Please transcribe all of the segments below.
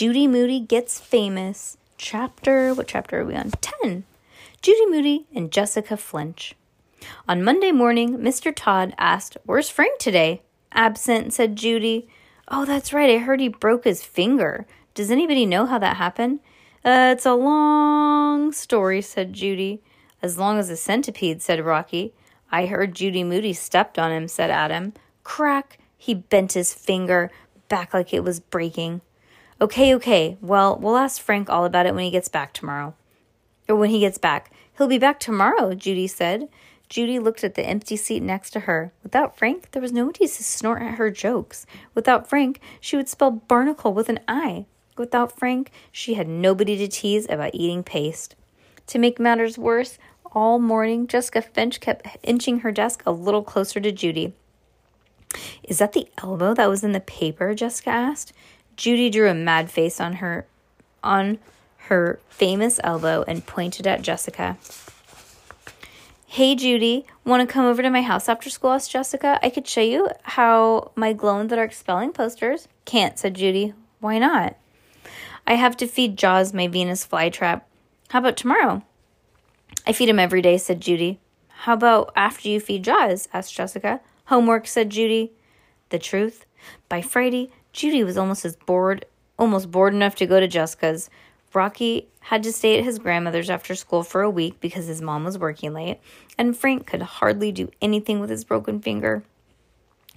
Judy Moody Gets Famous. Chapter, what chapter are we on? 10. Judy Moody and Jessica Flinch. On Monday morning, Mr. Todd asked, Where's Frank today? Absent, said Judy. Oh, that's right. I heard he broke his finger. Does anybody know how that happened? Uh, it's a long story, said Judy. As long as a centipede, said Rocky. I heard Judy Moody stepped on him, said Adam. Crack! He bent his finger back like it was breaking. Okay, okay. Well, we'll ask Frank all about it when he gets back tomorrow. Or when he gets back. He'll be back tomorrow, Judy said. Judy looked at the empty seat next to her. Without Frank, there was nobody to snort at her jokes. Without Frank, she would spell barnacle with an I. Without Frank, she had nobody to tease about eating paste. To make matters worse, all morning Jessica Finch kept inching her desk a little closer to Judy. Is that the elbow that was in the paper? Jessica asked. Judy drew a mad face on her on her famous elbow and pointed at Jessica. Hey, Judy, want to come over to my house after school? asked Jessica. I could show you how my glow in the dark spelling posters. Can't, said Judy. Why not? I have to feed Jaws my Venus flytrap. How about tomorrow? I feed him every day, said Judy. How about after you feed Jaws? asked Jessica. Homework, said Judy. The truth? By Friday, Judy was almost as bored, almost bored enough to go to Jessica's. Rocky had to stay at his grandmother's after school for a week because his mom was working late, and Frank could hardly do anything with his broken finger.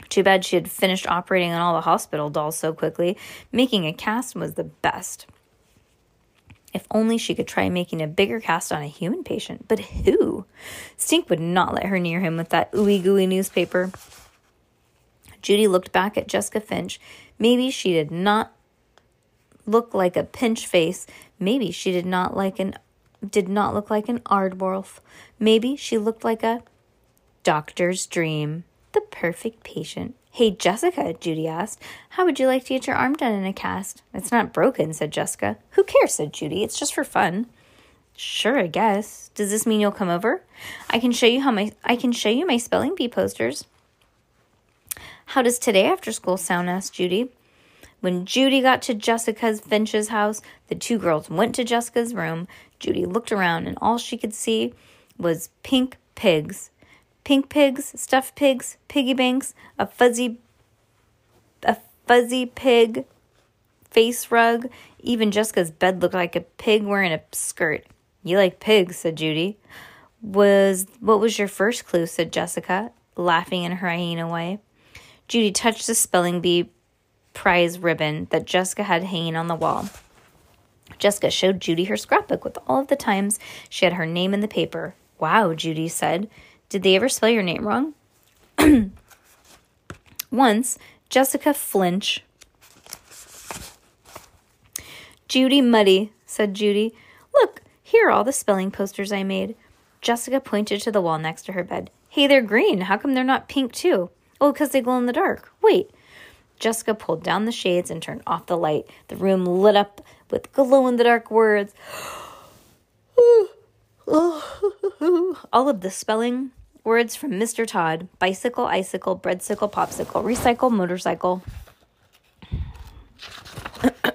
Too bad she had finished operating on all the hospital dolls so quickly. Making a cast was the best. If only she could try making a bigger cast on a human patient. But who? Stink would not let her near him with that ooey gooey newspaper. Judy looked back at Jessica Finch. Maybe she did not look like a pinch face. Maybe she did not like an did not look like an Aardwolf. Maybe she looked like a doctor's dream, the perfect patient. Hey, Jessica, Judy asked, how would you like to get your arm done in a cast? It's not broken, said Jessica. Who cares, said Judy. It's just for fun. Sure, I guess. Does this mean you'll come over? I can show you how my I can show you my spelling bee posters. How does today after school sound? asked Judy. When Judy got to Jessica's Finch's house, the two girls went to Jessica's room. Judy looked around, and all she could see was pink pigs. Pink pigs, stuffed pigs, piggy banks, a fuzzy a fuzzy pig face rug. Even Jessica's bed looked like a pig wearing a skirt. You like pigs, said Judy. Was what was your first clue? said Jessica, laughing in her hyena way. Judy touched the spelling bee prize ribbon that Jessica had hanging on the wall. Jessica showed Judy her scrapbook with all of the times she had her name in the paper. Wow, Judy said. Did they ever spell your name wrong? Once, Jessica Flinch. Judy Muddy, said Judy. Look, here are all the spelling posters I made. Jessica pointed to the wall next to her bed. Hey, they're green. How come they're not pink, too? Oh, because they glow in the dark. Wait, Jessica pulled down the shades and turned off the light. The room lit up with glow in the dark words. All of the spelling words from Mr. Todd bicycle, icicle, breadsicle, popsicle, recycle, motorcycle.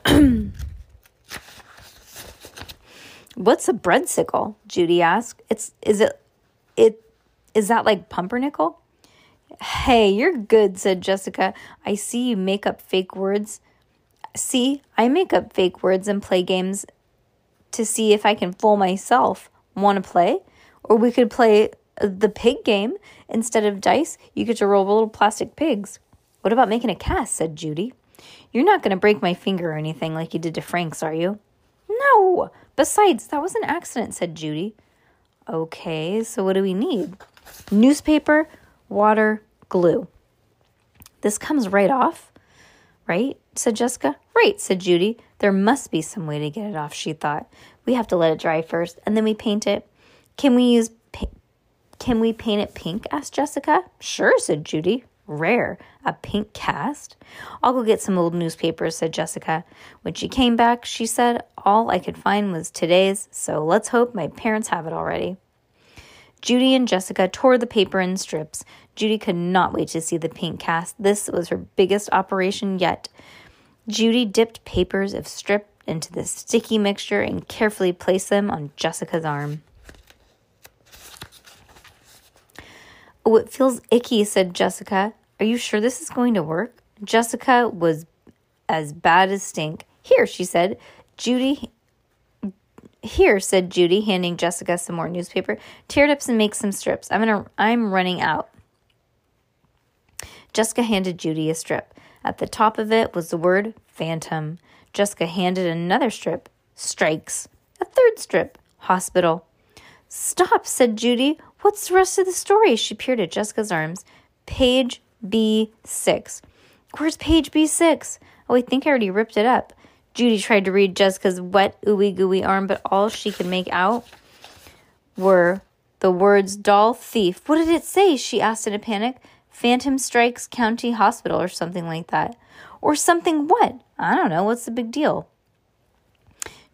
What's a breadsicle? Judy asked. It's is it it is that like pumpernickel? Hey, you're good, said Jessica. I see you make up fake words. See, I make up fake words and play games to see if I can fool myself. Want to play? Or we could play the pig game. Instead of dice, you get to roll little plastic pigs. What about making a cast? said Judy. You're not going to break my finger or anything like you did to Frank's, are you? No. Besides, that was an accident, said Judy. Okay, so what do we need? Newspaper, water, glue. This comes right off, right? said Jessica. Right, said Judy. There must be some way to get it off, she thought. We have to let it dry first, and then we paint it. Can we use can we paint it pink? asked Jessica. Sure, said Judy. Rare. A pink cast? I'll go get some old newspapers, said Jessica. When she came back, she said, All I could find was today's, so let's hope my parents have it already. Judy and Jessica tore the paper in strips. Judy could not wait to see the paint cast. This was her biggest operation yet. Judy dipped papers of strip into the sticky mixture and carefully placed them on Jessica's arm. Oh, it feels icky, said Jessica. Are you sure this is going to work? Jessica was as bad as stink. Here, she said. Judy. Here, said Judy, handing Jessica some more newspaper. Tear it up and make some strips. I'm gonna. I'm running out. Jessica handed Judy a strip. At the top of it was the word phantom. Jessica handed another strip. Strikes. A third strip. Hospital. Stop, said Judy. What's the rest of the story? She peered at Jessica's arms. Page B6. Where's page B6? Oh, I think I already ripped it up. Judy tried to read Jessica's wet, ooey gooey arm, but all she could make out were the words doll thief. What did it say? She asked in a panic. Phantom Strikes County Hospital or something like that. Or something what? I don't know. What's the big deal?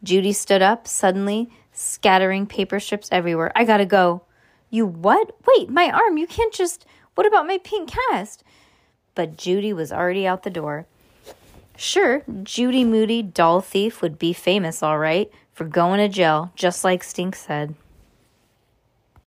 Judy stood up suddenly, scattering paper strips everywhere. I gotta go. You what? Wait, my arm. You can't just. What about my pink cast? But Judy was already out the door. Sure, Judy Moody, doll thief, would be famous, all right, for going to jail, just like Stink said.